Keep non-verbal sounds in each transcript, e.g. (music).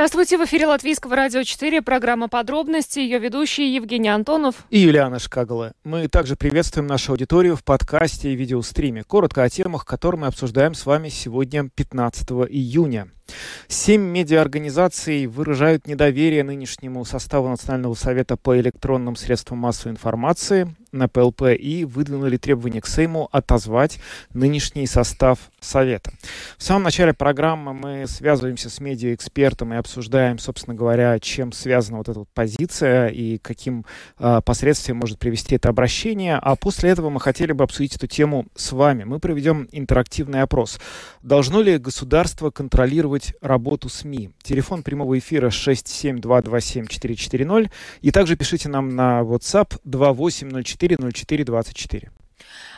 Здравствуйте, в эфире Латвийского радио 4, программа «Подробности», ее ведущий Евгений Антонов. И Юлиана Шкагала. Мы также приветствуем нашу аудиторию в подкасте и видеостриме. Коротко о темах, которые мы обсуждаем с вами сегодня, 15 июня. Семь медиаорганизаций выражают недоверие нынешнему составу Национального совета по электронным средствам массовой информации на ПЛП и выдвинули требование к Сейму отозвать нынешний состав Совета. В самом начале программы мы связываемся с медиаэкспертом и обсуждаем, собственно говоря, чем связана вот эта вот позиция и каким э, последствиям может привести это обращение. А после этого мы хотели бы обсудить эту тему с вами. Мы проведем интерактивный опрос. Должно ли государство контролировать работу СМИ? Телефон прямого эфира 67227-440 и также пишите нам на WhatsApp 28040424.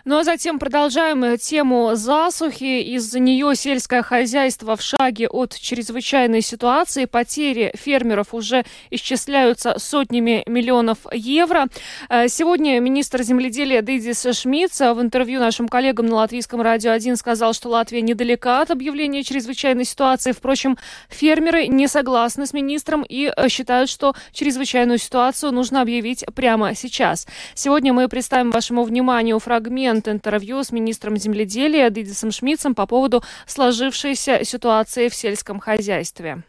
Ну а затем продолжаем э, тему засухи. Из-за нее сельское хозяйство в шаге от чрезвычайной ситуации. Потери фермеров уже исчисляются сотнями миллионов евро. Э, сегодня министр земледелия Дидис Шмидц в интервью нашим коллегам на Латвийском радио 1 сказал, что Латвия недалека от объявления чрезвычайной ситуации. Впрочем, фермеры не согласны с министром и э, считают, что чрезвычайную ситуацию нужно объявить прямо сейчас. Сегодня мы представим вашему вниманию фрагмент фрагмент интервью с министром земледелия Дидисом Шмидцем по поводу сложившейся ситуации в сельском хозяйстве.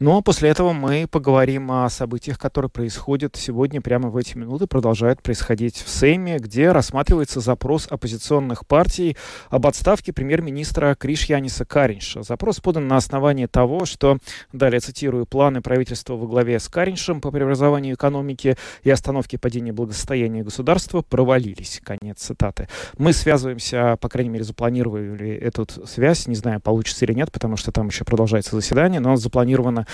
Но ну, а после этого мы поговорим о событиях, которые происходят сегодня, прямо в эти минуты, продолжают происходить в Сейме, где рассматривается запрос оппозиционных партий об отставке премьер-министра Криш Яниса Каринша. Запрос подан на основании того, что, далее цитирую, планы правительства во главе с Кариншем по преобразованию экономики и остановке падения благосостояния государства провалились. Конец цитаты. Мы связываемся, по крайней мере, запланировали эту связь, не знаю, получится или нет, потому что там еще продолжается заседание, но запланировано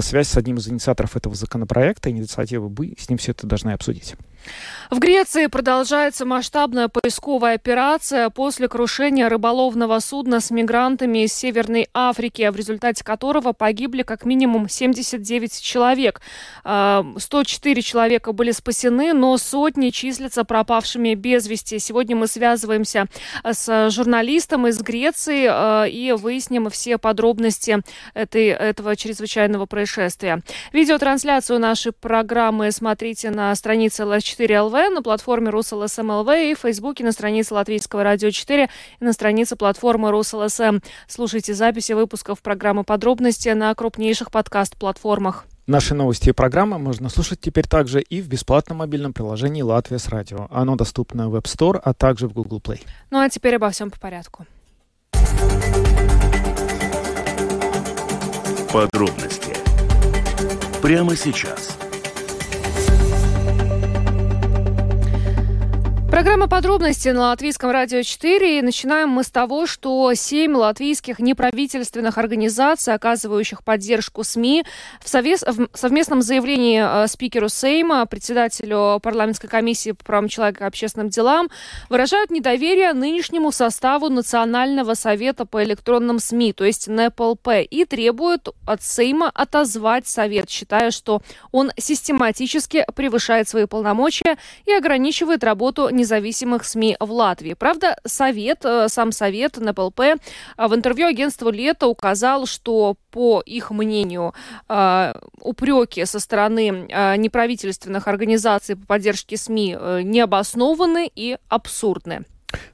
связь с одним из инициаторов этого законопроекта, инициативы «Бы», с ним все это должны обсудить. В Греции продолжается масштабная поисковая операция после крушения рыболовного судна с мигрантами из Северной Африки, в результате которого погибли как минимум 79 человек. 104 а, человека были спасены, но сотни числятся пропавшими без вести. Сегодня мы связываемся с журналистом из Греции а, и выясним все подробности этой, этого чрезвычайного происшествия. Видеотрансляцию нашей программы смотрите на странице ЛС 4 ЛВ, на платформе РусЛСМ ЛВ и в Фейсбуке на странице Латвийского радио 4 и на странице платформы РусЛСМ. Слушайте записи выпусков программы «Подробности» на крупнейших подкаст-платформах. Наши новости и программы можно слушать теперь также и в бесплатном мобильном приложении «Латвия с радио». Оно доступно в App Store, а также в Google Play. Ну а теперь обо всем по порядку. Подробности прямо сейчас – Программа подробности на Латвийском радио 4. И начинаем мы с того, что семь латвийских неправительственных организаций, оказывающих поддержку СМИ, в, совес... в совместном заявлении э, спикеру Сейма, председателю парламентской комиссии по правам человека и общественным делам, выражают недоверие нынешнему составу Национального совета по электронным СМИ, то есть НЭПЛП, и требуют от Сейма отозвать совет, считая, что он систематически превышает свои полномочия и ограничивает работу независимых СМИ в Латвии. Правда, Совет, э, сам Совет НПЛП э, в интервью агентству «Лето» указал, что по их мнению, э, упреки со стороны неправительственных организаций по поддержке СМИ необоснованы и абсурдны.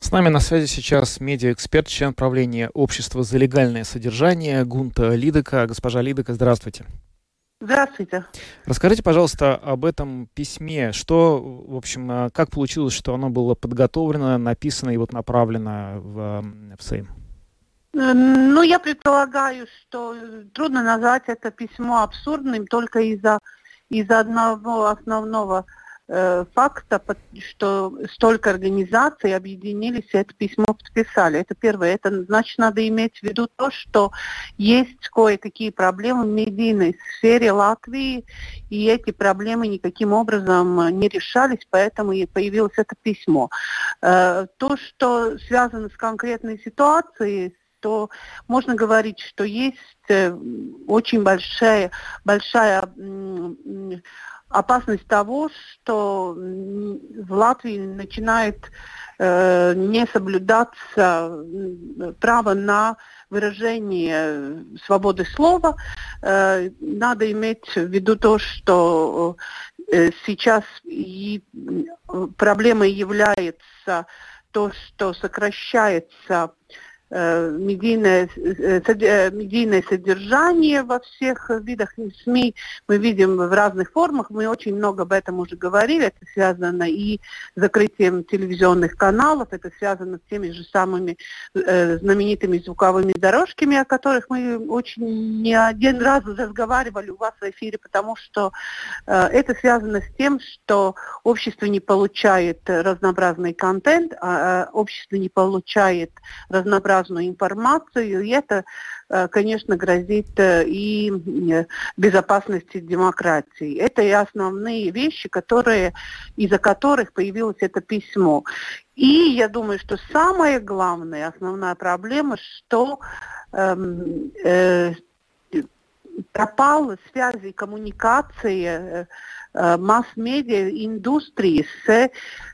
С нами на связи сейчас медиаэксперт, член правления Общества за легальное содержание Гунта Лидека. Госпожа Лидека, здравствуйте. Здравствуйте. Расскажите, пожалуйста, об этом письме. Что, в общем, э, как получилось, что оно было подготовлено, написано и вот направлено в, в Сейм? Э, ну, я предполагаю, что трудно назвать это письмо абсурдным только из-за из одного основного Э, факта, что столько организаций объединились и это письмо подписали. Это первое. Это значит, надо иметь в виду то, что есть кое-какие проблемы в медийной сфере Латвии, и эти проблемы никаким образом не решались, поэтому и появилось это письмо. Э, то, что связано с конкретной ситуацией, то можно говорить, что есть э, очень большая, большая опасность того, что в Латвии начинает э, не соблюдаться право на выражение свободы слова. Э, надо иметь в виду то, что э, сейчас и проблемой является то, что сокращается Э, медийное, э, э, медийное содержание во всех видах СМИ мы видим в разных формах. Мы очень много об этом уже говорили. Это связано и с закрытием телевизионных каналов, это связано с теми же самыми э, знаменитыми звуковыми дорожками, о которых мы очень не один раз разговаривали у вас в эфире, потому что э, это связано с тем, что общество не получает разнообразный контент, а, а общество не получает разнообразный разную информацию, и это, э, конечно, грозит э, и э, безопасности демократии. Это и основные вещи, которые, из-за которых появилось это письмо. И я думаю, что самое главное, основная проблема, что эм, пропала связь и коммуникация масс-медиа индустрии с,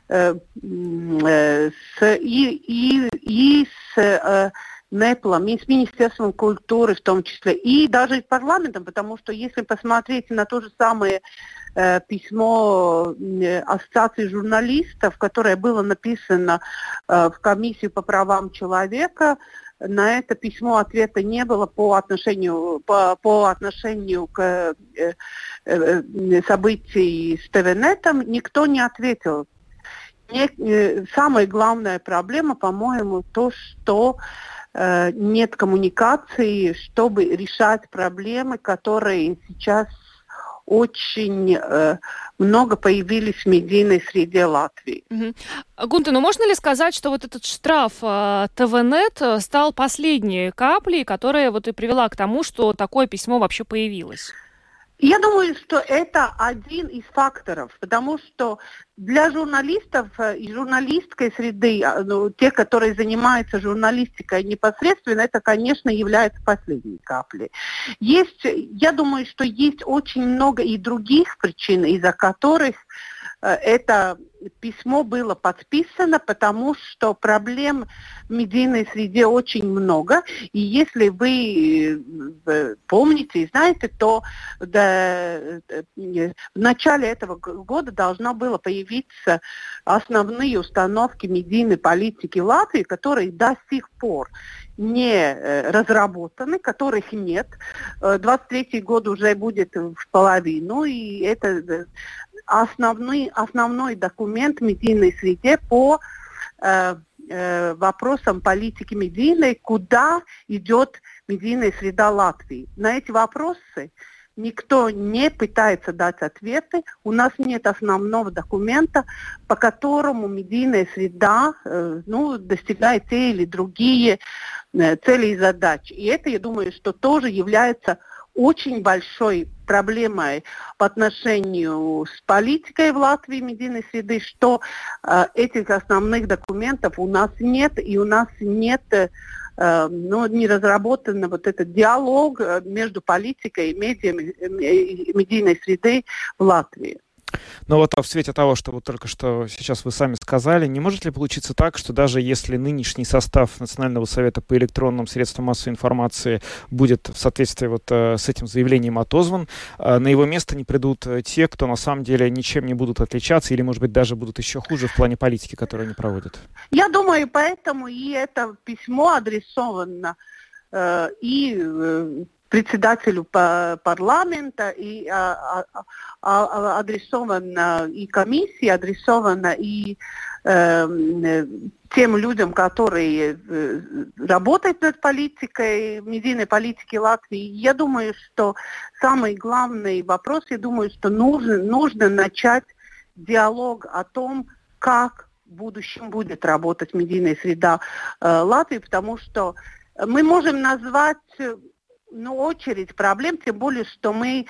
э, с, и, и, и с э, НЭПЛом, и с Министерством культуры в том числе, и даже с парламентом, потому что если посмотреть на то же самое э, письмо Ассоциации журналистов, которое было написано э, в комиссию по правам человека, на это письмо ответа не было по отношению, по, по отношению к э, э, э событий с ТВНетом. Никто не ответил. Не, э, самая главная проблема, по-моему, то, что э, нет коммуникации, чтобы решать проблемы, которые сейчас очень э, много появились в медийной среде Латвии. Угу. Гунта, ну можно ли сказать, что вот этот штраф э, ТВНет э, стал последней каплей, которая вот и привела к тому, что такое письмо вообще появилось? Я думаю, что это один из факторов, потому что для журналистов э, и журналистской среды, а, ну, те, которые занимаются журналистикой непосредственно, это, конечно, является последней каплей. Есть, я думаю, что есть очень много и других причин, из-за которых это письмо было подписано, потому что проблем в медийной среде очень много. И если вы э, помните и знаете, то э, в начале этого года должно было появиться основные установки медийной политики Латвии, которые до сих пор не разработаны, которых нет. 23 год уже будет в половину, и это основной, основной документ в медийной среде по э, э, вопросам политики медийной, куда идет медийная среда Латвии. На эти вопросы никто не пытается дать ответы. У нас нет основного документа, по которому медийная среда э, ну, достигает те или другие э, цели и задачи. И это, я думаю, что тоже является очень большой проблемой по отношению с политикой в Латвии медийной среды, что э, этих основных документов у нас нет, и у нас нет э, ну, не разработан вот этот диалог э, между политикой и медиами, э, медийной средой в Латвии. Но вот а в свете того, что вот только что сейчас вы сами сказали, не может ли получиться так, что даже если нынешний состав Национального совета по электронным средствам массовой информации будет в соответствии вот э, с этим заявлением отозван, э, на его место не придут э, те, кто на самом деле ничем не будут отличаться или, может быть, даже будут еще хуже в плане политики, которую они проводят? Я думаю, поэтому и это письмо адресовано и председателю парламента и а, а, а, адресовано и комиссии, адресовано и э, тем людям, которые э, работают над политикой, медийной политикой Латвии. Я думаю, что самый главный вопрос, я думаю, что нужно, нужно начать диалог о том, как в будущем будет работать медийная среда э, Латвии, потому что мы можем назвать ну, очередь проблем, тем более, что мы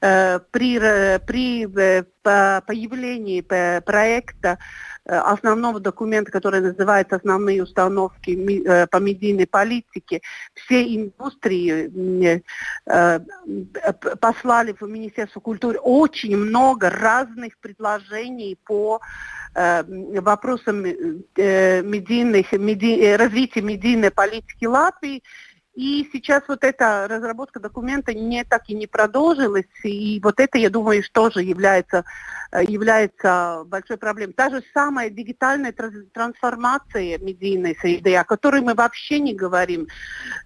э, при, при э, появлении проекта основного документа, который называется «Основные установки по медийной политике», все индустрии послали в Министерство культуры очень много разных предложений по вопросам медийных, меди, развития медийной политики Латвии. И сейчас вот эта разработка документа не так и не продолжилась, и вот это, я думаю, тоже является, э, является большой проблемой. Та же самая дигитальная трансформация медийной среды, о которой мы вообще не говорим.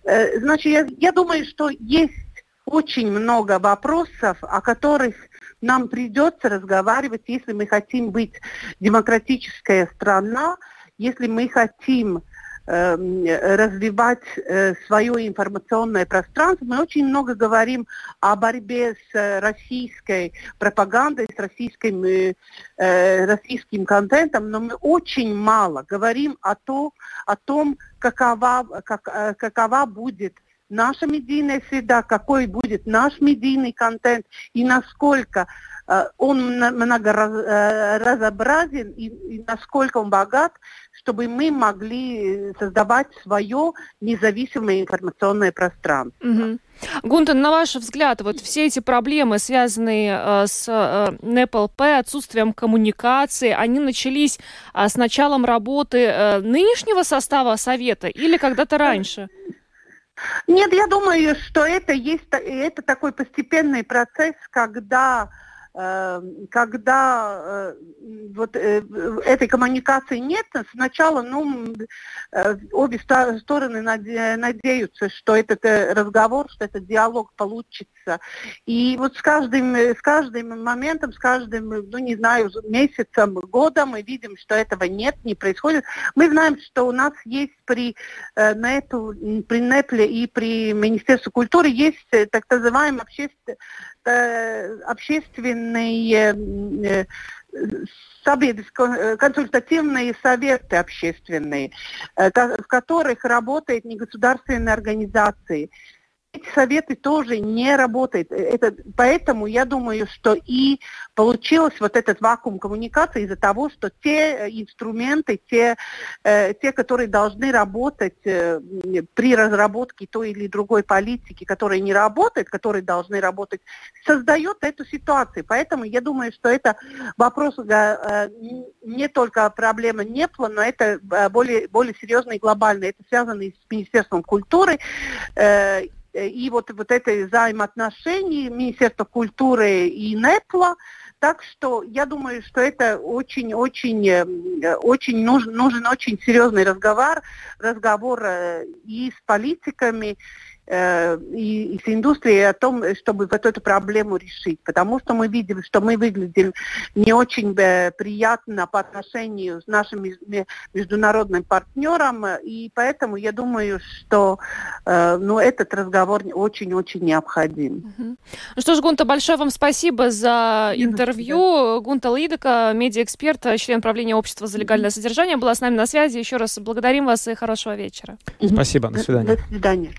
Э, значит, я, я думаю, что есть очень много вопросов, о которых нам придется разговаривать, если мы хотим быть демократическая страна, если мы хотим развивать э, свое информационное пространство. Мы очень много говорим о борьбе с российской пропагандой, с российским, э, э, российским контентом, но мы очень мало говорим о, то, о том, какова, как, какова будет наша медийная среда, какой будет наш медийный контент и насколько Э, он многоразобразен э, и, и насколько он богат, чтобы мы могли создавать свое независимое информационное пространство. Угу. Гунтон, на ваш взгляд, вот все эти проблемы, связанные э, с э, НПЛП, отсутствием коммуникации, они начались э, с началом работы э, нынешнего состава Совета или когда-то раньше? Нет, я думаю, что это есть это такой постепенный процесс, когда когда э, вот э, этой коммуникации нет, сначала ну, э, обе стороны надеются, что этот разговор, что этот диалог получится. И вот с каждым, с каждым моментом, с каждым, ну не знаю, месяцем, годом мы видим, что этого нет, не происходит. Мы знаем, что у нас есть при НЭПу, при НЭПле и при Министерстве культуры есть так называемый общественный общественные э, консультативные советы общественные, э, в которых работают негосударственные организации эти советы тоже не работают. Это, поэтому я думаю, что и получилось вот этот вакуум коммуникации из-за того, что те э, инструменты, те, э, те которые должны работать э, при разработке той или другой политики, которые не работают, которые должны работать, создает эту ситуацию. Поэтому я думаю, что это вопрос э, не только проблема НЕПЛа, но это э, более, более серьезный и глобальный. Это связано с Министерством культуры. Э, Э, и вот, вот это взаимоотношения Министерства культуры и НЭПЛа. Так что я думаю, что это очень-очень э, очень нужен, нужен очень серьезный разговор, разговор э, и с политиками, Э, и, и с индустрией о том, чтобы вот эту проблему решить. Потому что мы видим, что мы выглядим не очень э, приятно по отношению с нашим международным партнером, и поэтому я думаю, что э, ну, этот разговор очень-очень необходим. Ну что ж, Гунта, большое вам спасибо за интервью. Гунта Лидека, медиаэксперт, член правления общества за легальное содержание, была с нами на связи. Еще раз благодарим вас и хорошего вечера. Спасибо, до свидания. До свидания.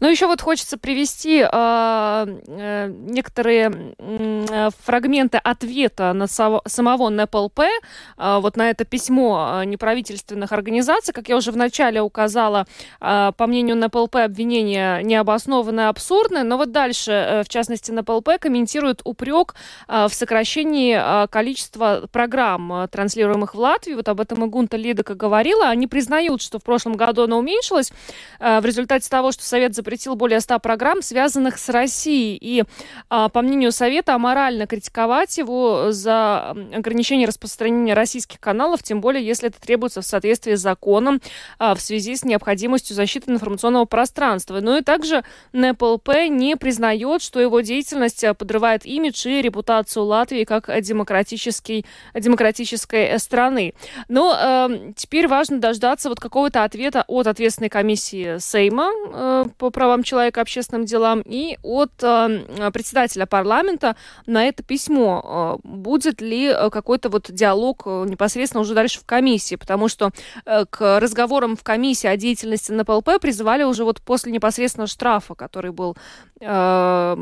Ну, еще вот хочется привести э, э, некоторые э, фрагменты ответа на само, самого НПЛП, э, вот на это письмо э, неправительственных организаций. Как я уже вначале указала, э, по мнению НПЛП, обвинение необоснованное, абсурдное, но вот дальше, э, в частности, НПЛП комментирует упрек э, в сокращении э, количества программ, транслируемых в Латвии. Вот об этом и Гунта Лидека говорила. Они признают, что в прошлом году оно уменьшилось э, в результате того, что Совет запретил более 100 программ, связанных с Россией. И, а, по мнению Совета, аморально критиковать его за ограничение распространения российских каналов, тем более, если это требуется в соответствии с законом а, в связи с необходимостью защиты информационного пространства. Ну и также НПЛП не признает, что его деятельность подрывает имидж и репутацию Латвии как демократической, демократической страны. Но э, теперь важно дождаться вот какого-то ответа от ответственной комиссии Сейма э, по по правам человека общественным делам, и от э, председателя парламента на это письмо. Э, будет ли э, какой-то вот диалог э, непосредственно уже дальше в комиссии? Потому что к разговорам в комиссии о деятельности НПЛП призывали уже вот после непосредственного штрафа, который был э,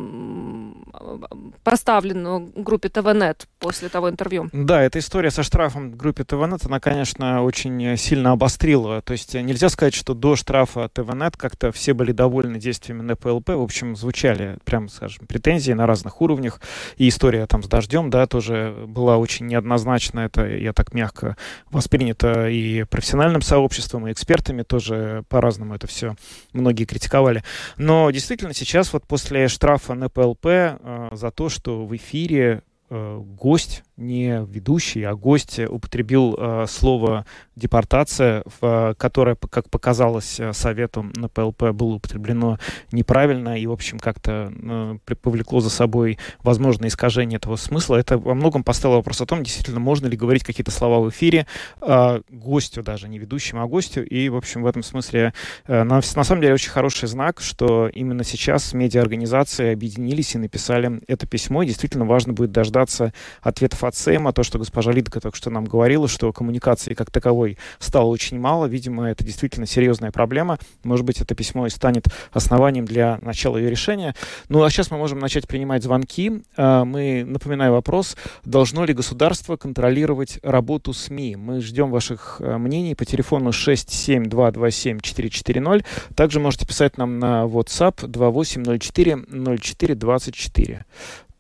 поставлен группе ТВНет после того интервью. Да, эта история со штрафом группе ТВНет, она, конечно, очень сильно обострила. То есть нельзя сказать, что до штрафа ТВНет как-то все были довольны действиями НПЛП. В общем, звучали, прям, скажем, претензии на разных уровнях. И история там с дождем, да, тоже была очень неоднозначна. Это, я так мягко, воспринято и профессиональным сообществом, и экспертами тоже по-разному это все многие критиковали. Но действительно сейчас вот после штрафа НПЛП э, за то, что в эфире э, гость не ведущий, а гость употребил э, слово депортация, в, которое, как показалось э, совету на ПЛП, было употреблено неправильно и, в общем, как-то э, повлекло за собой возможное искажение этого смысла. Это во многом поставило вопрос о том, действительно, можно ли говорить какие-то слова в эфире э, гостю даже, не ведущему, а гостю. И, в общем, в этом смысле э, на, на самом деле очень хороший знак, что именно сейчас медиаорганизации объединились и написали это письмо. И действительно важно будет дождаться ответов Сейма, то, что госпожа Лидка только что нам говорила, что коммуникации как таковой стало очень мало. Видимо, это действительно серьезная проблема. Может быть, это письмо и станет основанием для начала ее решения. Ну, а сейчас мы можем начать принимать звонки. А, мы, напоминаю вопрос, должно ли государство контролировать работу СМИ? Мы ждем ваших а, мнений по телефону 67227-440. Также можете писать нам на WhatsApp 2804 04 24.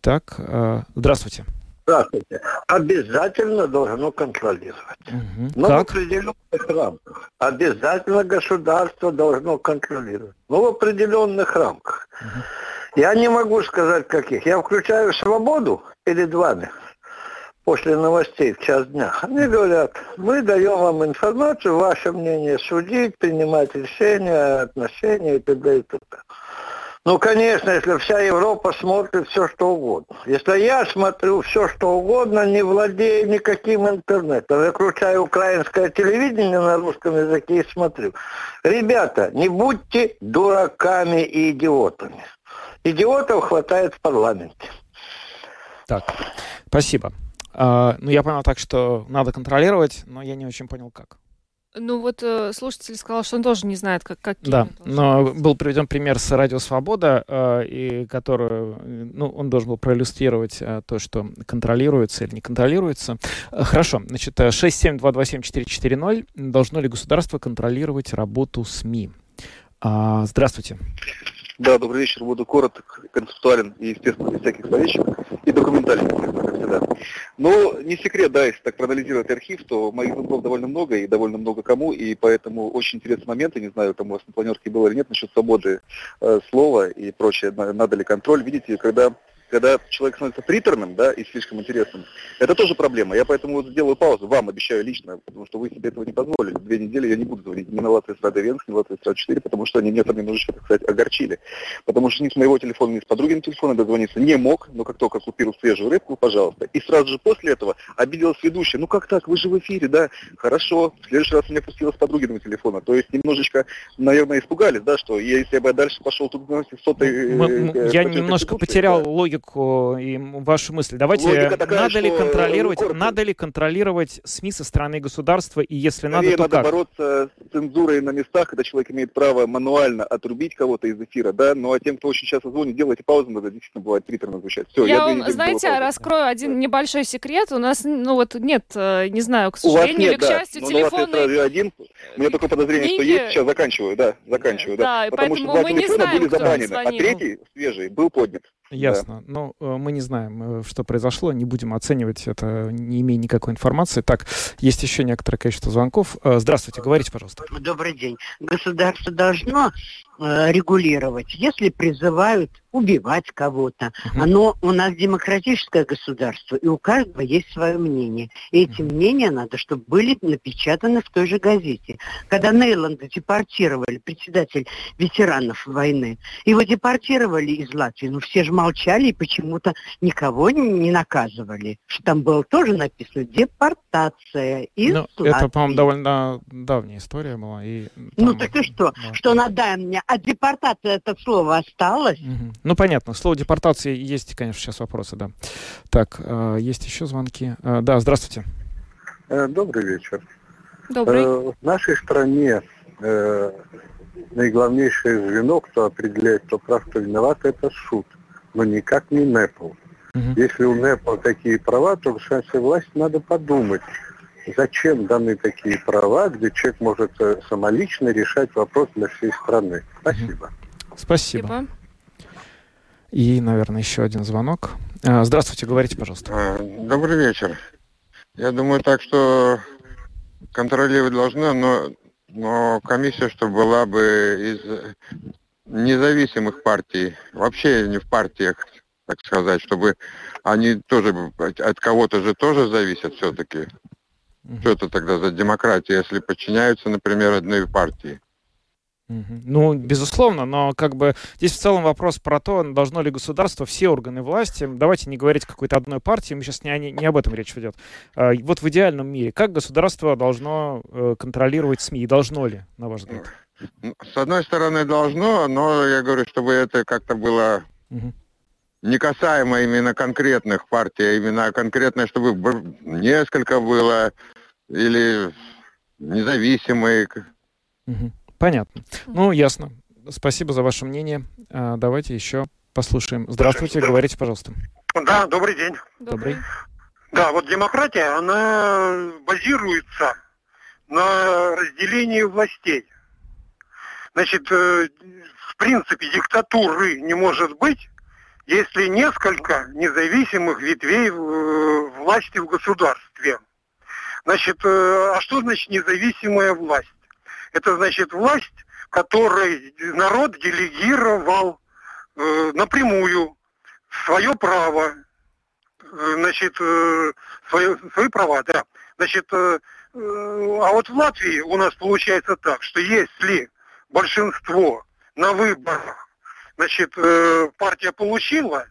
Так, а, здравствуйте. Здравствуйте. Обязательно должно контролировать. Угу. Но как? в определенных рамках. Обязательно государство должно контролировать. Но в определенных рамках. Угу. Я не могу сказать каких. Я включаю свободу перед вами после новостей в час дня. Они говорят, мы даем вам информацию, ваше мнение судить, принимать решения, отношения и т.д. и т.д. Ну, конечно, если вся Европа смотрит все, что угодно. Если я смотрю все, что угодно, не владею никаким интернетом, я включаю украинское телевидение на русском языке и смотрю. Ребята, не будьте дураками и идиотами. Идиотов хватает в парламенте. Так, спасибо. А, ну, я понял так, что надо контролировать, но я не очень понял, как. Ну вот э, слушатель сказал, что он тоже не знает, как какие. Да, но был приведен пример с Радио Свобода, э, и которую, ну, он должен был проиллюстрировать э, то, что контролируется или не контролируется. Э, хорошо, значит, 67227-440. Должно ли государство контролировать работу СМИ? А, здравствуйте. Да, добрый вечер. Буду короток, концептуален и, естественно, без всяких словечек. И документален, как всегда. Но не секрет, да, если так проанализировать архив, то моих звонков довольно много и довольно много кому, и поэтому очень интересный момент, я не знаю, там у вас на планерке было или нет, насчет свободы э, слова и прочее, надо ли контроль. Видите, когда когда человек становится приторным, да, и слишком интересным, это тоже проблема. Я поэтому вот сделаю паузу, вам обещаю лично, потому что вы себе этого не позволили. Две недели я не буду звонить ни на Латвию с Радио Венск, ни на Радио 4, потому что они меня там немножечко, так сказать, огорчили. Потому что ни с моего телефона, ни с подругиным телефона дозвониться не мог, но как только купил свежую рыбку, пожалуйста. И сразу же после этого обиделась ведущая. Ну как так, вы же в эфире, да? Хорошо. В следующий раз меня пустила с подругиного телефона. То есть немножечко, наверное, испугались, да, что если бы я дальше пошел тут сотой... Э, я немножко потерял да. Логику и вашу мысль. Давайте, такая, надо ли контролировать, город... надо ли контролировать СМИ со стороны государства, и если Скорее надо, то надо как? бороться с цензурой на местах, когда человек имеет право мануально отрубить кого-то из эфира, да, ну а тем, кто очень часто звонит, делайте паузу, надо действительно бывает приторно звучать. Все, я, я вам, знаете, раскрою один небольшой секрет. У нас, ну вот нет, э, не знаю, к сожалению нет, или к да. счастью, Но телефонной... У вас один, у меня такое подозрение, книги... что есть, сейчас заканчиваю, да, заканчиваю, да. да. Потому что два мы не знаем, были забанены, а третий, свежий, был поднят. Ясно. Да. Ну, мы не знаем, что произошло, не будем оценивать это, не имея никакой информации. Так, есть еще некоторое количество звонков. Здравствуйте, говорите, пожалуйста. Добрый день. Государство должно э, регулировать, если призывают убивать кого-то. Угу. Оно у нас демократическое государство, и у каждого есть свое мнение. И эти мнения надо, чтобы были напечатаны в той же газете. Когда Нейланда депортировали, председатель ветеранов войны, его депортировали из Латвии, но все же молчали и почему-то никого не наказывали. Что там было тоже написано депортация из ну, Латвии. Это, по-моему, довольно давняя история была. И там... Ну так и что? Да. Что она мне а депортация это слово осталось? Мгм. Ну, понятно. Слово депортации есть, конечно, сейчас вопросы, да. Так, э, есть еще звонки. Э, Да, здравствуйте. Э, Добрый вечер. Добрый. Э, В нашей стране э, наиглавнейшее звено, кто определяет, кто прав, кто виноват, это суд, но никак не НЭПЛ. Мгм. Если у НЭПЛ такие права, то государственной власти надо подумать, зачем даны такие права, где человек может э, самолично решать вопрос для всей страны. Спасибо. Спасибо. И, наверное, еще один звонок. Э, Здравствуйте, говорите, пожалуйста. А, Добрый вечер. Я думаю так, что контролировать должна, но, но комиссия, чтобы была бы из независимых партий, вообще не в партиях, так сказать, чтобы они тоже от кого-то же тоже зависят все-таки. Что это тогда за демократия, если подчиняются, например, одной партии? Ну, безусловно, но как бы здесь в целом вопрос про то, должно ли государство, все органы власти, давайте не говорить какой-то одной партии, мы сейчас не, о ней- не об этом речь идет. А, Вот в идеальном мире, как государство должно э, контролировать СМИ, и должно ли, на ваш взгляд? Ну, С одной стороны должно, но я говорю, чтобы это как-то было Мгм. не касаемо именно конкретных партий, а именно конкретное, чтобы несколько было или независимые. Понятно. Ну, ясно. Спасибо за ваше мнение. А, Давайте еще послушаем. Здравствуйте, говорите, пожалуйста. Да, добрый день. Добрый. Да, вот демократия, она базируется на разделении властей. Значит, э, в принципе, диктатуры не может быть, если несколько независимых ветвей э, власти в государстве. Значит, э, а что значит независимая власть? Это значит власть, которой народ делегировал э, напрямую свое право, э, значит, э, свои, права, да. Значит, а вот в Латвии у нас получается так, что если большинство на выборах, значит, партия получила,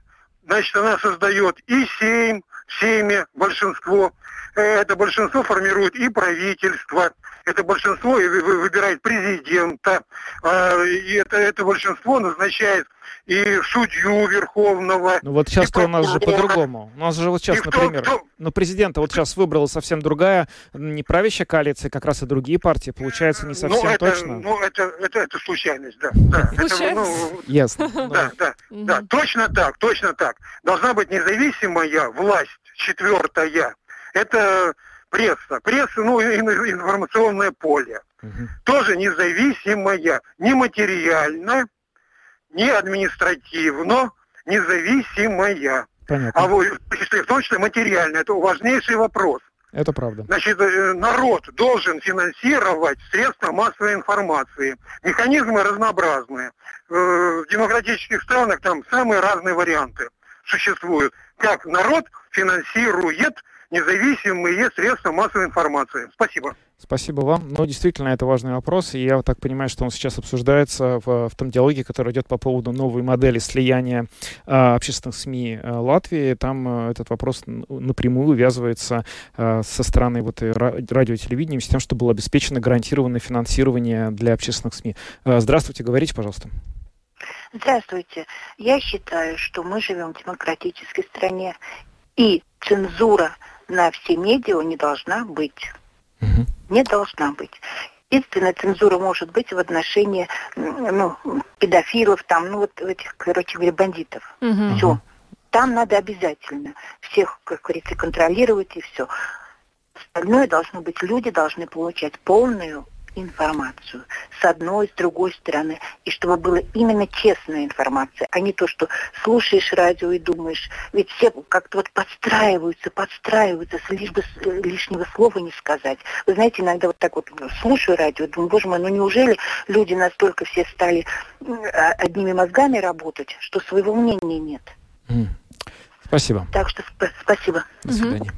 значит, она создает и семь, семя большинство, это большинство формирует и правительство, это большинство выбирает президента, а, и это, это большинство назначает и судью Верховного, Ну вот сейчас-то у нас же по-другому. У нас же вот сейчас, И кто- например, кто- ну президента вот сейчас выбрала совсем другая, не правящая коалиция, как раз и другие партии. Получается не совсем ну, это, точно. Ну, это, это, это случайность, да. да. Ну, Ясно. (laughs) Да, да, да, точно так, точно так. Должна быть независимая власть, четвертая. Это пресса. Пресса, ну, информационное поле. Тоже независимая, не материально, не административно, независимая. Понятно. А вот, если в том числе материально, это важнейший вопрос. Это правда. Значит, э, народ должен финансировать средства массовой информации. Механизмы разнообразные. Э, В демократических странах там самые разные варианты существуют. Как народ финансирует независимые средства массовой информации. Спасибо. Спасибо вам. Ну, действительно, это важный вопрос, и я вот так понимаю, что он сейчас обсуждается в, в том диалоге, который идет по поводу новой модели слияния а, общественных СМИ а, Латвии. Там а, этот вопрос напрямую увязывается а, со стороны вот и ра- радио и телевидения с тем, чтобы было обеспечено гарантированное финансирование для общественных СМИ. А, здравствуйте, говорите, пожалуйста. Здравствуйте. Я считаю, что мы живем в демократической стране, и цензура на все медиа не должна быть. Не должна быть. Единственная цензура может быть в отношении ну, педофилов, там, ну вот этих, короче говоря, бандитов. Мгм. Все. Там надо обязательно всех, как говорится, контролировать и все. Остальное должно быть, люди должны получать полную информацию с одной, с другой стороны, и чтобы была именно честная информация, а не то, что слушаешь радио и думаешь, ведь все как-то вот подстраиваются, подстраиваются, лишь бы э, лишнего слова не сказать. Вы знаете, иногда вот так вот слушаю радио, думаю, боже мой, ну неужели люди настолько все стали а- одними мозгами работать, что своего мнения нет? Спасибо. Так что сп- спасибо. До свидания.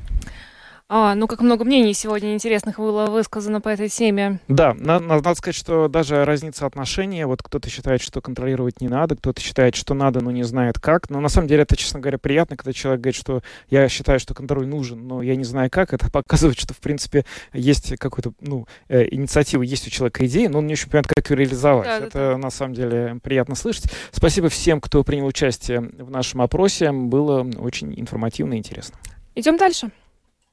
А, ну, как много мнений сегодня интересных было высказано по этой теме. Да, надо, надо сказать, что даже разница отношений, вот кто-то считает, что контролировать не надо, кто-то считает, что надо, но не знает как. Но на самом деле это, честно говоря, приятно, когда человек говорит, что я считаю, что контроль нужен, но я не знаю как. Это (laughs) показывает, что, в принципе, есть какой-то, ну, э, инициатива, есть у человека идея, но он не очень понимает, как ее реализовать. Да, это, да. на самом деле, приятно слышать. Спасибо всем, кто принял участие в нашем опросе. Было очень информативно и интересно. Идем дальше.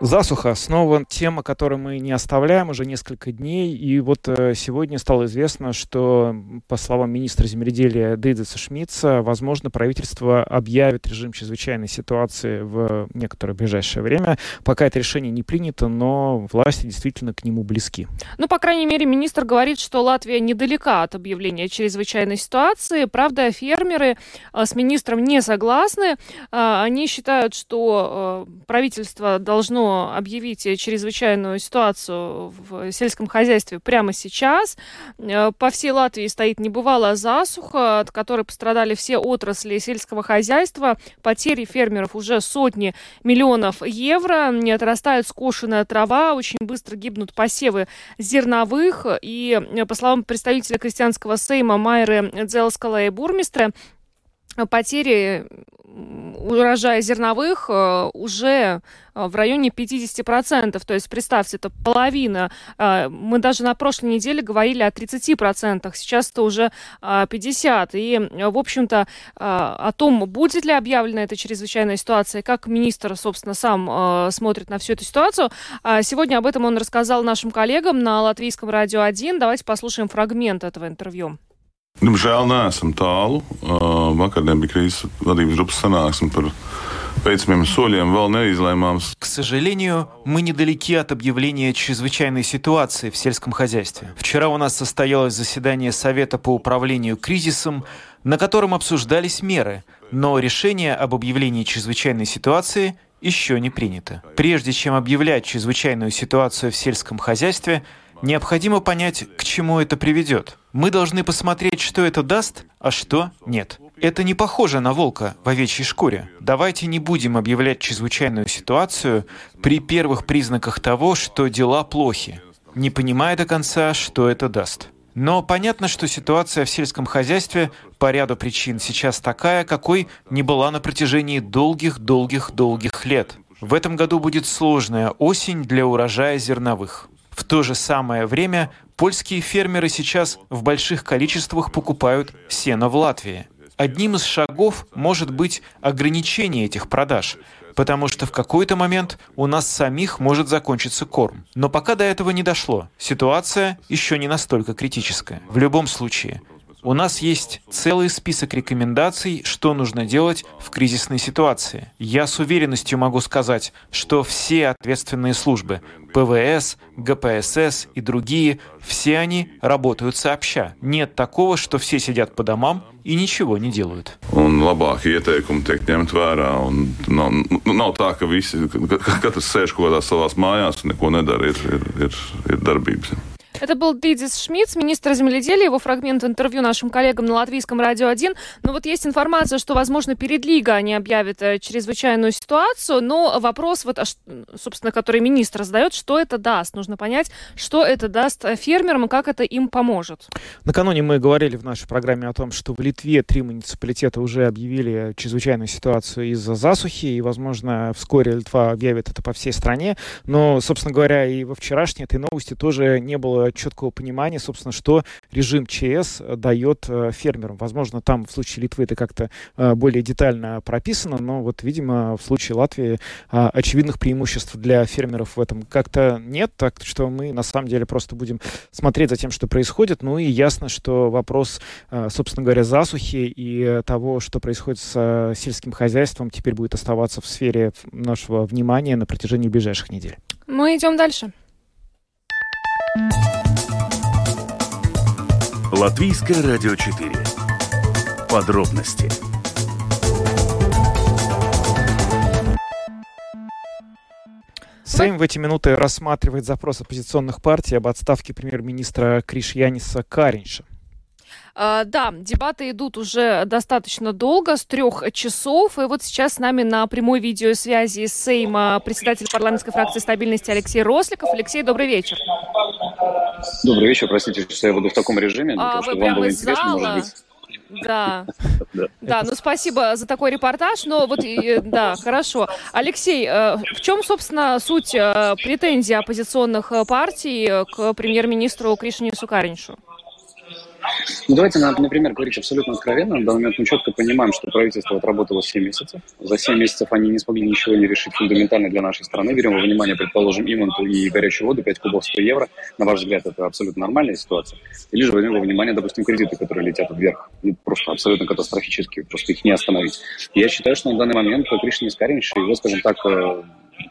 Засуха снова тема, которую мы не оставляем уже несколько дней. И вот э, сегодня стало известно, что, по словам министра земледелия Дейдеса Шмидца, возможно, правительство объявит режим чрезвычайной ситуации в некоторое ближайшее время. Пока это решение не принято, но власти действительно к нему близки. Ну, по крайней мере, министр говорит, что Латвия недалека от объявления чрезвычайной ситуации. Правда, фермеры э, с министром не согласны. Э, они считают, что правительство должно объявить чрезвычайную ситуацию в сельском хозяйстве прямо сейчас. Э, по всей Латвии стоит небывалая засуха, от которой пострадали все отрасли сельского хозяйства. Потери фермеров уже сотни миллионов евро. Не отрастает скошенная трава, очень быстро гибнут посевы зерновых. И, по словам представителя крестьянского сейма Майры Дзелскала и Бурмистра, потери урожая зерновых э, уже э, в районе 50%. То есть, представьте, это половина. Э, мы даже на прошлой неделе говорили о 30%. Сейчас это уже 50%. И, в общем-то, о том, будет ли объявлена эта чрезвычайная ситуация, как министр, собственно, сам смотрит на всю эту ситуацию. Сегодня об этом он рассказал нашим коллегам на Латвийском радио 1. Давайте послушаем фрагмент этого интервью. Diemžēl neesam tālu. Vakardien bija krīzes vadības grupas sanāksme par veicamiem soļiem, vēl neizlēmām. К сожалению, мы недалеки от объявления чрезвычайной ситуации в сельском хозяйстве. Вчера у нас состоялось заседание Совета по управлению кризисом, на котором обсуждались меры, но решение об объявлении чрезвычайной ситуации еще не принято. Прежде чем объявлять чрезвычайную ситуацию в сельском хозяйстве, Необходимо понять, к чему это приведет. Мы должны посмотреть, что это даст, а что нет. Это не похоже на волка в овечьей шкуре. Давайте не будем объявлять чрезвычайную ситуацию при первых признаках того, что дела плохи, не понимая до конца, что это даст. Но понятно, что ситуация в сельском хозяйстве по ряду причин сейчас такая, какой не была на протяжении долгих-долгих-долгих лет. В этом году будет сложная осень для урожая зерновых. В то же самое время польские фермеры сейчас в больших количествах покупают сено в Латвии. Одним из шагов может быть ограничение этих продаж, потому что в какой-то момент у нас самих может закончиться корм. Но пока до этого не дошло, ситуация еще не настолько критическая. В любом случае, у нас есть целый список рекомендаций, что нужно делать в кризисной ситуации. Я с уверенностью могу сказать, что все ответственные службы ПВС, ГПСС и другие, все они работают сообща. Нет такого, что все сидят по домам и ничего не делают. Это был Дидис Шмидц, министр земледелия. Его фрагмент интервью нашим коллегам на Латвийском радио 1. Но вот есть информация, что, возможно, перед Лигой они объявят э, чрезвычайную ситуацию. Но вопрос, вот, а собственно, который министр задает, что это даст? Нужно понять, что это даст э, фермерам и как это им поможет. Накануне мы говорили в нашей программе о том, что в Литве три муниципалитета уже объявили чрезвычайную ситуацию из-за засухи. И, возможно, вскоре Литва объявит это по всей стране. Но, собственно говоря, и во вчерашней этой новости тоже не было четкого понимания, собственно, что режим ЧС дает э, фермерам. Возможно, там в случае Литвы это как-то э, более детально прописано, но вот, видимо, в случае Латвии э, очевидных преимуществ для фермеров в этом как-то нет, так что мы на самом деле просто будем смотреть за тем, что происходит. Ну и ясно, что вопрос, собственно говоря, засухи и того, что происходит с сельским хозяйством, теперь будет оставаться в сфере нашего внимания на протяжении ближайших недель. Мы идем дальше. Латвийское радио 4. Подробности Сейм в эти минуты рассматривает запрос оппозиционных партий об отставке премьер-министра Кришьяниса Каринша. А, да, дебаты идут уже достаточно долго, с трех часов. И вот сейчас с нами на прямой видеосвязи с Сейма председатель парламентской фракции стабильности Алексей Росликов. Алексей, добрый вечер. Добрый вечер. Простите, что я буду в таком режиме, для а, того, чтобы вам было интересно, зала? может быть. (laughs) Да. да. ну спасибо за такой репортаж. Но вот, да, хорошо. Алексей, э, в чем, собственно, суть э, претензий оппозиционных партий к премьер-министру Кришине Сукариншу? Ну, давайте, например, говорить абсолютно откровенно. На данный момент мы четко понимаем, что правительство отработало 7 месяцев. За 7 месяцев они не смогли ничего не решить фундаментально для нашей страны. Берем во внимание, предположим, имонту и горячую воду, 5 кубов 100 евро. На ваш взгляд, это абсолютно нормальная ситуация? Или же возьмем во внимание, допустим, кредиты, которые летят вверх. Ну, просто абсолютно катастрофические, просто их не остановить. Я считаю, что на данный момент Кришна Искаринч, его, скажем так, э,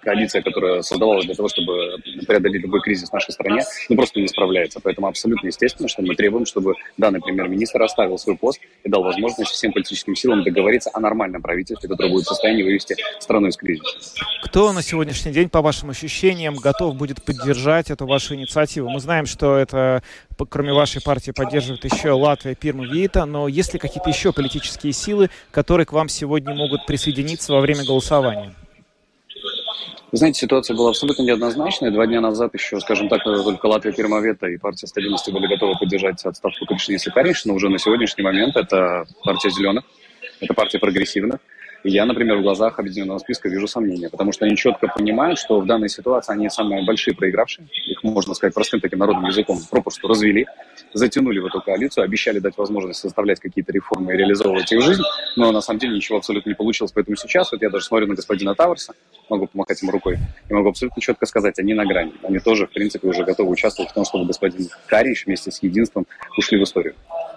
коалиция, которая создавалась для того, чтобы преодолеть любой кризис в нашей стране, ну, просто не справляется. Поэтому абсолютно естественно, что мы требуем, чтобы данный премьер-министр оставил свой пост и дал возможность всем политическим силам договориться о нормальном правительстве, которое будет в состоянии вывести страну из кризиса. Кто на сегодняшний день, по вашим ощущениям, готов будет поддержать эту вашу инициативу? Мы знаем, что это, кроме вашей партии, поддерживает еще Латвия, Пирма, Вита, но есть ли какие-то еще политические силы, которые к вам сегодня могут присоединиться во время голосования? Вы знаете, ситуация была абсолютно неоднозначная. Два дня назад еще, скажем так, только Латвия Пермовета и партия стабильности были готовы поддержать отставку Кришны Сакаришина. Уже на сегодняшний момент это партия зеленых, это партия прогрессивных. Я, например, в глазах объединенного списка вижу сомнения, потому что они четко понимают, что в данной ситуации они самые большие проигравшие. Их, можно сказать, простым таким народным языком попросту развели, затянули в эту коалицию, обещали дать возможность составлять какие-то реформы и реализовывать их жизнь, но на самом деле ничего абсолютно не получилось. Поэтому сейчас, вот я даже смотрю на господина Тауэрса, могу помахать ему рукой, и могу абсолютно четко сказать, они на грани. Они тоже, в принципе, уже готовы участвовать в том, чтобы господин Карич вместе с единством ушли в историю.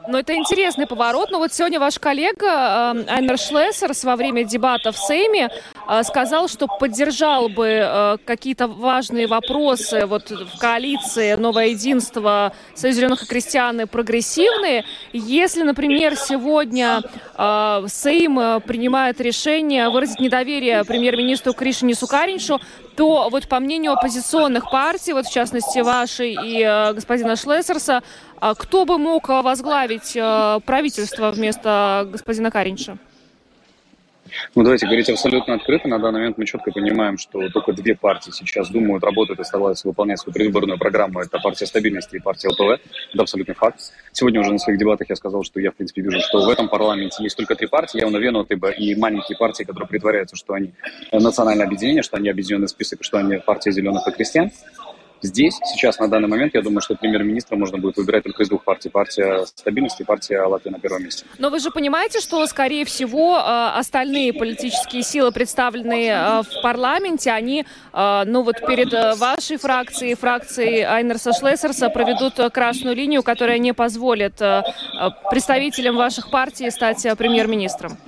Но это интересный поворот. Но вот сегодня ваш коллега э, Айнер Шлессерс во время дебатов в Сейме э, сказал, что поддержал бы э, какие-то важные вопросы вот в коалиции «Новое единство», «Союз зеленых и крестьян» и «Прогрессивные», если, например, сегодня э, Сейм принимает решение выразить недоверие премьер-министру Кришине Сукариншу, то вот по мнению оппозиционных партий, вот в частности вашей и господина Шлессерса, кто бы мог возглавить правительство вместо господина Каринша? Ну, давайте говорить абсолютно открыто. На данный момент мы четко понимаем, что только две партии сейчас думают, работают и стараются выполнять свою предвыборную программу. Это партия стабильности и партия ЛПВ. Это абсолютный факт. Сегодня уже на своих дебатах я сказал, что я, в принципе, вижу, что в этом парламенте есть только три партии. Явно Венуты и маленькие партии, которые притворяются, что они национальное объединение, что они объединенный список, что они партия зеленых и крестьян. Здесь, сейчас, на данный момент, я думаю, что премьер-министра можно будет выбирать только из двух партий. Партия стабильности и партия Латвии на первом месте. Но вы же понимаете, что, скорее всего, э, остальные политические силы, представленные э, в парламенте, они, э, ну вот перед вашей фракцией, фракцией Айнерса Шлессерса, проведут красную линию, которая не позволит представителям ваших партий стать премьер-министром.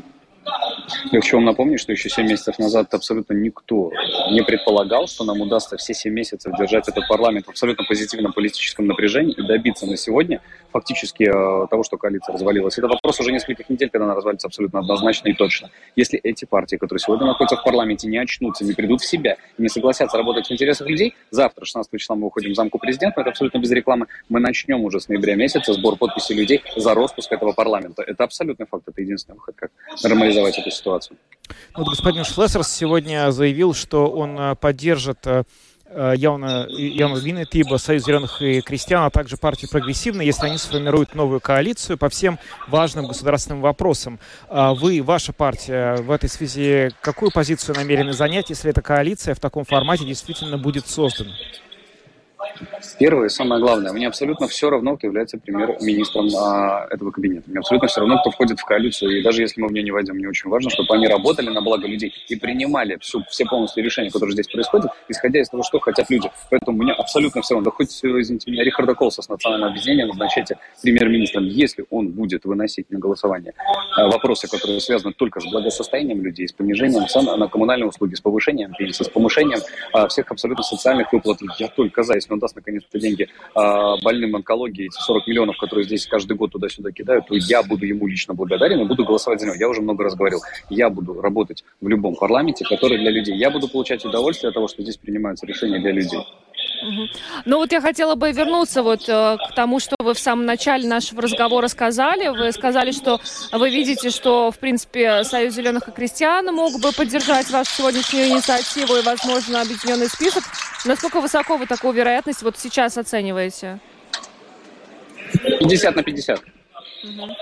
Я хочу вам напомнить, что еще 7 месяцев назад абсолютно никто не предполагал, что нам удастся все 7 месяцев держать этот парламент в абсолютно позитивном политическом напряжении и добиться на сегодня фактически э, того, что коалиция развалилась. Это вопрос уже нескольких недель, когда она развалится абсолютно однозначно и точно. Если эти партии, которые сегодня находятся в парламенте, не очнутся, не придут в себя не согласятся работать в интересах людей, завтра, 16 числа, мы уходим в замку президента, это абсолютно без рекламы, мы начнем уже с ноября месяца сбор подписей людей за распуск этого парламента. Это абсолютный факт, это единственный выход, как нормализовать эту ситуацию. Вот господин Шлессерс сегодня заявил, что он э, поддержит э, э, явно, явно Винетиба, Союз зеленых и крестьян, а также партию прогрессивной, если они сформируют новую коалицию по всем важным государственным вопросам. А вы, ваша партия, в этой связи какую позицию намерены занять, если эта коалиция в таком формате действительно будет создана? Первое и самое главное, мне абсолютно все равно, кто является премьер-министром а, этого кабинета. Мне абсолютно все равно, кто входит в коалицию. И даже если мы в нее не войдем, мне очень важно, чтобы они работали на благо людей и принимали всю, все полностью решения, которые здесь происходят, исходя из того, что хотят люди. Поэтому мне абсолютно все равно. Да хоть, извините меня, Рихарда Колса с национального объединения назначайте премьер-министром, если он будет выносить на голосование а, вопросы, которые связаны только с благосостоянием людей, с понижением цен на коммунальные услуги, с повышением пенсий, с повышением а, всех абсолютно социальных выплат. Я только за, если он даст наконец-то деньги а, больным онкологии, эти 40 миллионов, которые здесь каждый год туда-сюда кидают, то я буду ему лично благодарен и буду голосовать за него. Я уже много раз говорил, я буду работать в любом парламенте, который для людей. Я буду получать удовольствие от того, что здесь принимаются решения для людей. Ну вот я хотела бы вернуться вот э, к тому, что вы в самом начале нашего разговора сказали. Вы сказали, что вы видите, что, в принципе, Союз зеленых и крестьян мог бы поддержать вашу сегодняшнюю инициативу и, возможно, объединенный список. Насколько высоко вы такую вероятность вот сейчас оцениваете? 50 на 50. Угу.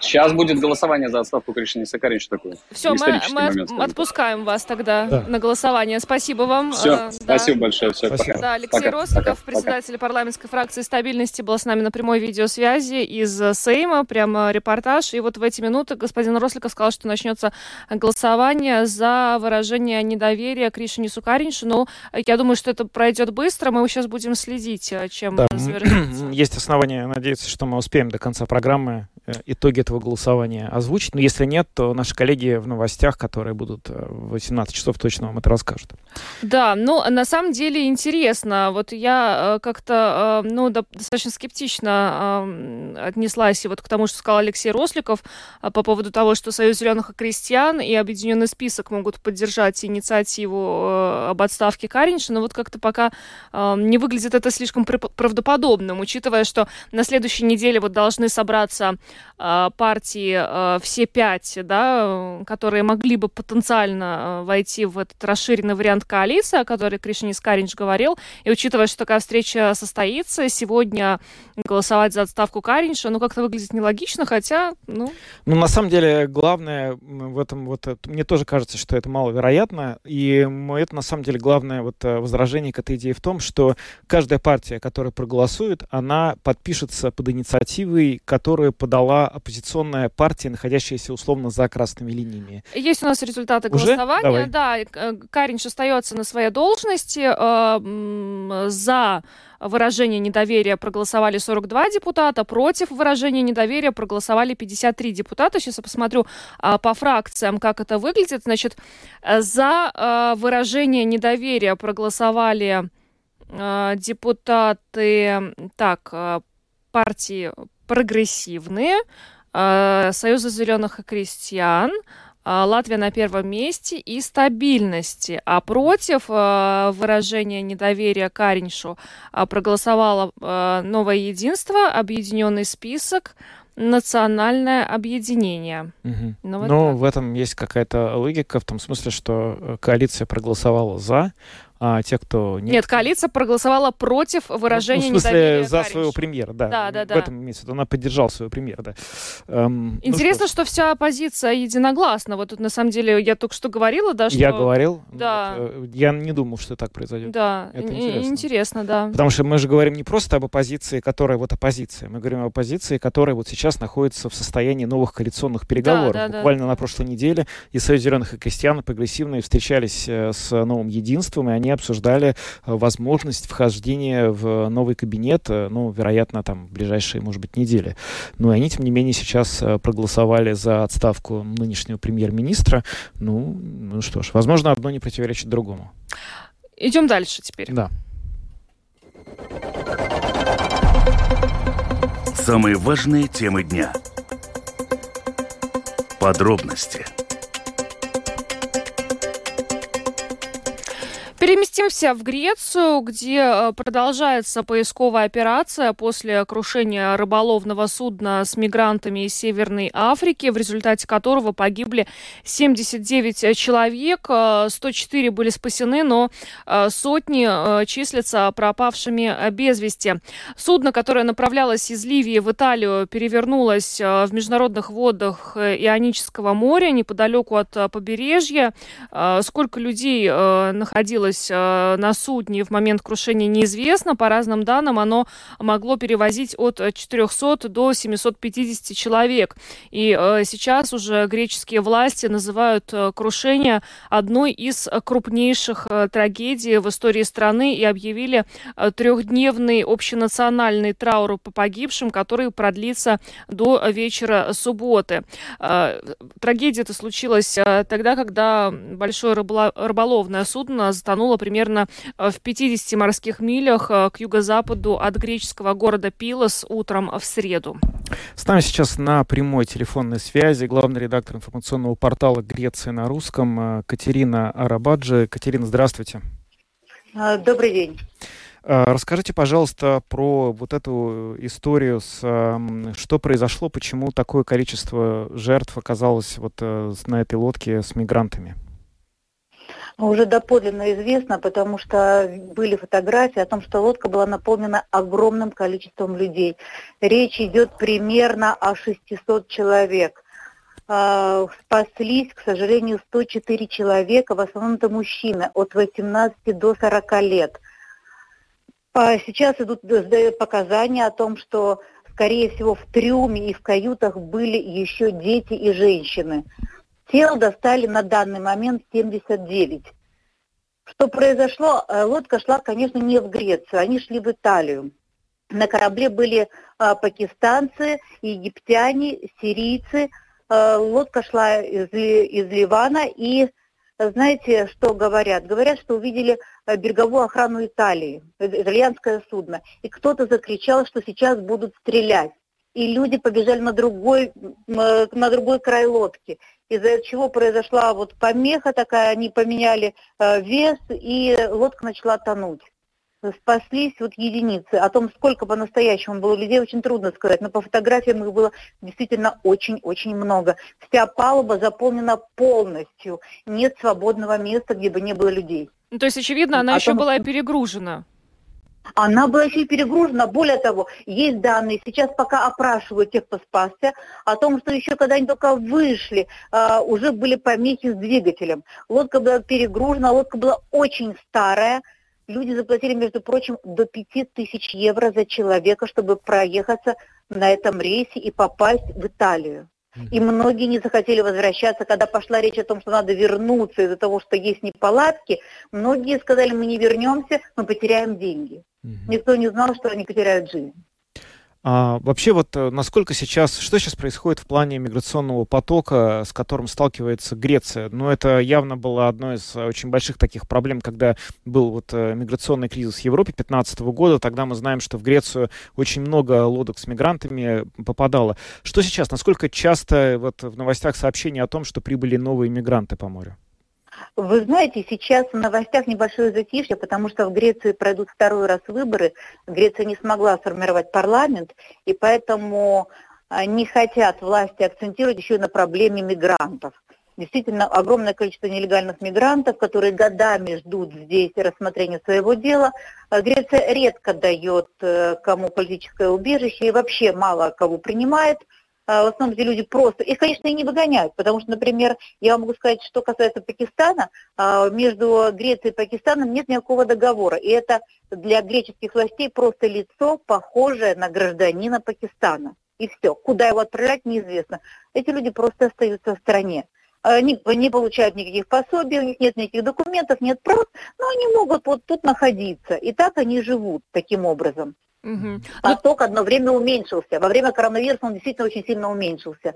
Сейчас будет голосование за отставку Кришины Сакарич такой. Все, мы, мы отпускаем вас тогда да. на голосование. Спасибо вам. Все, а, спасибо большое. Все, спасибо. пока. Да, Алексей пока, Росликов, пока, председатель пока. парламентской фракции стабильности, был с нами на прямой видеосвязи из Сейма, прямо репортаж. И вот в эти минуты господин Росликов сказал, что начнется голосование за выражение недоверия Кришине Сукариншу. Но я думаю, что это пройдет быстро. Мы сейчас будем следить, чем да, завершится. Есть основания надеяться, что мы успеем до конца программы Э, итоги этого голосования озвучить. Но если нет, то наши коллеги в новостях, которые будут э, в 18 часов, точно вам это расскажут. Да, ну, на самом деле интересно. Вот я э, как-то, ну, достаточно скептично отнеслась вот к тому, что сказал Алексей Росликов по поводу того, что Союз зеленых и крестьян и Объединенный список могут поддержать инициативу об отставке Каринша, но вот как-то пока не выглядит это слишком правдоподобным, учитывая, что на следующей неделе вот должны собраться Э, партии, э, все пять, да, которые могли бы потенциально э, войти в этот расширенный вариант коалиции, о которой Кришнис Каринч говорил, и учитывая, что такая встреча состоится, сегодня голосовать за отставку Каринча, ну, как-то выглядит нелогично, хотя, ну... Ну, на самом деле, главное в этом, вот, мне тоже кажется, что это маловероятно, и это, на самом деле, главное вот возражение к этой идее в том, что каждая партия, которая проголосует, она подпишется под инициативой, которую подала дала оппозиционная партия, находящаяся условно за красными линиями. Есть у нас результаты Уже? голосования. Давай. Да, э, Каринч остается на своей должности. Э, за выражение недоверия проголосовали 42 депутата, против выражения недоверия проголосовали 53 депутата. Сейчас я посмотрю а, по фракциям, как это выглядит. Значит, за а, выражение недоверия проголосовали а, депутаты так, партии прогрессивные, э, Союза зеленых и крестьян, э, Латвия на первом месте и стабильности. А против э, выражения недоверия Кариншу проголосовало Новое единство, Объединенный список, национальное объединение. Угу. Ну, вот Но в этом есть какая-то логика, в том смысле, что коалиция проголосовала за, а те, кто... Нет, Нет коалиция проголосовала против выражения ну, в смысле, недоверия за своего премьера, да. Да, да, да. В этом виду, она поддержала своего премьера, да. Эм, ну Интересно, ну, что, что вся оппозиция единогласна. Вот тут, на самом деле, я только что говорила, да, что... Я говорил. Да. Вот, э, я не думал, что так произойдет. Да, Это интересно. интересно, да. Потому что мы же говорим не просто об оппозиции, которая вот оппозиция. Мы говорим об оппозиции, которая вот сейчас находится в состоянии новых коалиционных переговоров. Да, да, Буквально да. на прошлой неделе и Союз зеленых и крестьян, прогрессивные встречались э, с новым единством, и они обсуждали возможность вхождения в новый кабинет, э, ну, вероятно, там, в ближайшие, может быть, недели. Но они, тем не менее, сейчас э, проголосовали за отставку нынешнего премьер-министра. Ну, ну что ж, возможно, одно не противоречит другому. Идем дальше теперь. Да. Самые важные темы дня. Подробности – переместиться Переместимся в Грецию, где э, продолжается поисковая операция после крушения рыболовного судна с мигрантами из Северной Африки, в результате которого погибли 79 человек, 104 э, были спасены, но э, сотни числятся пропавшими без вести. Судно, которое направлялось из Ливии в Италию, перевернулось в международных водах Ионического моря, неподалеку от побережья. Сколько людей находилось на судне в момент крушения неизвестно. По разным данным, оно могло перевозить от 400 до 750 человек. И э, сейчас уже греческие власти называют э, крушение одной из крупнейших трагедий в истории страны и объявили трехдневный общенациональный траур по погибшим, который продлится до вечера субботы. Трагедия это случилась тогда, когда большое рыболовное судно затонуло затонула примерно в 50 морских милях к юго-западу от греческого города Пилос утром в среду. С нами сейчас на прямой телефонной связи главный редактор информационного портала «Греция на русском» Катерина Арабаджи. Катерина, здравствуйте. Добрый день. А, расскажите, пожалуйста, про вот эту историю, с, что произошло, почему такое количество жертв оказалось вот э, на этой лодке с мигрантами. Уже доподлинно известно, потому что были фотографии о том, что лодка была наполнена огромным количеством людей. Речь идет примерно о 600 человек. А, спаслись, к сожалению, 104 человека, в основном это мужчины от 18 до 40 лет. Сейчас идут сдают показания о том, что, скорее всего, в трюме и в каютах были еще дети и женщины. Тел достали на данный момент 79. Что произошло? Э, лодка шла, конечно, не в Грецию, они шли в Италию. На корабле были а, пакистанцы, египтяне, сирийцы. А, лодка шла из, из Ливана и знаете, что говорят? Говорят, что увидели э, береговую охрану Италии, э, итальянское судно, и кто-то закричал, что сейчас будут стрелять. И люди побежали на другой, на другой край лодки, из-за чего произошла вот помеха такая, они поменяли э, вес, и лодка начала тонуть спаслись вот единицы. О том, сколько по-настоящему было людей, очень трудно сказать, но по фотографиям их было действительно очень-очень много. Вся палуба заполнена полностью. Нет свободного места, где бы не было людей. Ну, то есть, очевидно, она О еще том, была перегружена. Она была еще и перегружена. Более того, есть данные, сейчас пока опрашивают тех, кто спасся, о том, что еще когда они только вышли, uh, уже были помехи с двигателем. Лодка была перегружена, лодка была очень старая, Люди заплатили, между прочим, до 5000 евро за человека, чтобы проехаться на этом рейсе и попасть в Италию. И многие не захотели возвращаться, когда пошла речь о том, что надо вернуться из-за того, что есть неполадки. Многие сказали, мы не вернемся, мы потеряем деньги. Никто не знал, что они потеряют жизнь. А, вообще вот э, насколько сейчас, что сейчас происходит в плане миграционного потока, с которым сталкивается Греция? Ну, это явно было одной из очень больших таких проблем, когда был вот э, миграционный кризис в Европе 2015 года. Тогда мы знаем, что в Грецию очень много лодок с мигрантами попадало. Что сейчас? Насколько часто вот в новостях сообщения о том, что прибыли новые мигранты по морю? Вы знаете, сейчас в новостях небольшое затишье, потому что в Греции пройдут второй раз выборы. Греция не смогла сформировать парламент, и поэтому а, не хотят власти акцентировать еще на проблеме мигрантов. Действительно, огромное количество нелегальных мигрантов, которые годами ждут здесь рассмотрения своего дела. А Греция редко дает э, кому политическое убежище и вообще мало кого принимает – в основном эти люди просто, их, конечно, и не выгоняют, потому что, например, я могу сказать, что касается Пакистана, а, между Грецией и Пакистаном нет никакого договора, и это для греческих властей просто лицо, похожее на гражданина Пакистана. И все. Куда его отправлять, неизвестно. Эти люди просто остаются в стране. Они не получают никаких пособий, у них нет никаких документов, нет прав, но они могут вот тут находиться. И так они живут таким образом. Угу. Поток одно время уменьшился. Во время коронавируса он действительно очень сильно уменьшился.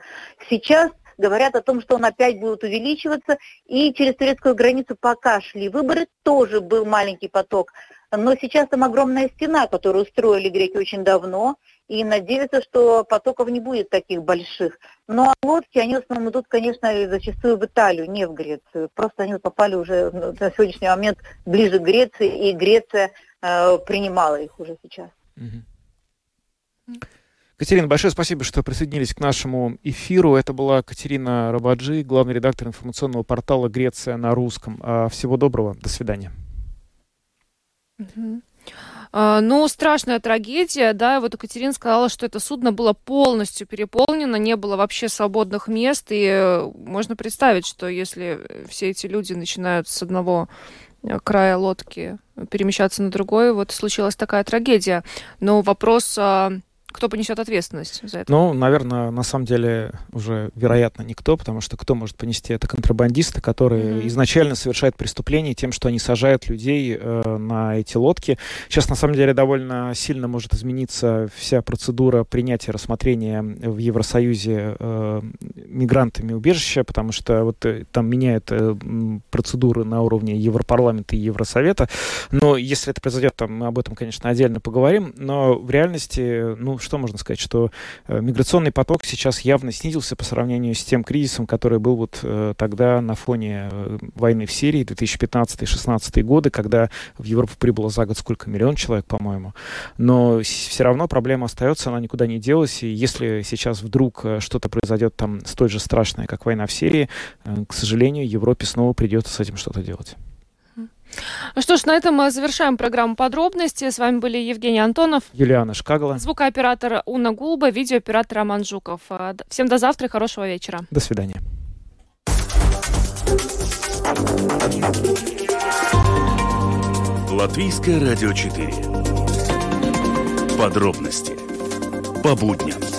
Сейчас говорят о том, что он опять будет увеличиваться, и через турецкую границу пока шли выборы, тоже был маленький поток. Но сейчас там огромная стена, которую устроили греки очень давно, и надеются, что потоков не будет таких больших. Ну а лодки, они в основном идут, конечно, зачастую в Италию, не в Грецию. Просто они попали уже на сегодняшний момент ближе к Греции, и Греция э, принимала их уже сейчас. Катерина, большое спасибо, что присоединились к нашему эфиру. Это была Катерина Рабаджи, главный редактор информационного портала «Греция на русском». А, всего доброго, до свидания. А, ну, страшная трагедия, да, вот Екатерина сказала, что это судно было полностью переполнено, не было вообще свободных мест, и э, можно представить, что если все эти люди начинают с одного края лодки перемещаться на другой, вот случилась такая трагедия. Но вопрос, а, Кто понесет ответственность за это? Ну, наверное, на самом деле уже, вероятно, никто, потому что кто может понести это контрабандисты, которые mm-hmm. изначально совершают преступление тем, что они сажают людей э, на эти лодки. Сейчас, на самом деле, довольно сильно может измениться вся процедура принятия рассмотрения в Евросоюзе э, мигрантами убежища, потому что вот э, там меняют э, процедуры на уровне Европарламента и Евросовета. Но если это произойдет, там мы об этом, конечно, отдельно поговорим. Но в реальности, ну, что можно сказать, что э, миграционный поток сейчас явно снизился по сравнению с тем кризисом, который был вот э, тогда на фоне э, войны в Сирии 2015-2016 годы, когда в Европу прибыло за год сколько, миллион человек, по-моему. Но все равно проблема остается, она никуда не делась, и если сейчас вдруг что-то произойдет там столь же страшное, как война в Сирии, к сожалению, Европе снова придется с этим что-то делать. Ну что ж, на этом мы завершаем программу подробности. С вами были Евгений Антонов, Юлиана Шкагала, звукооператор Уна Гулба, видеооператор Роман Жуков. А, всем до завтра и хорошего вечера. До свидания. Латвийское радио 4. Подробности по будням.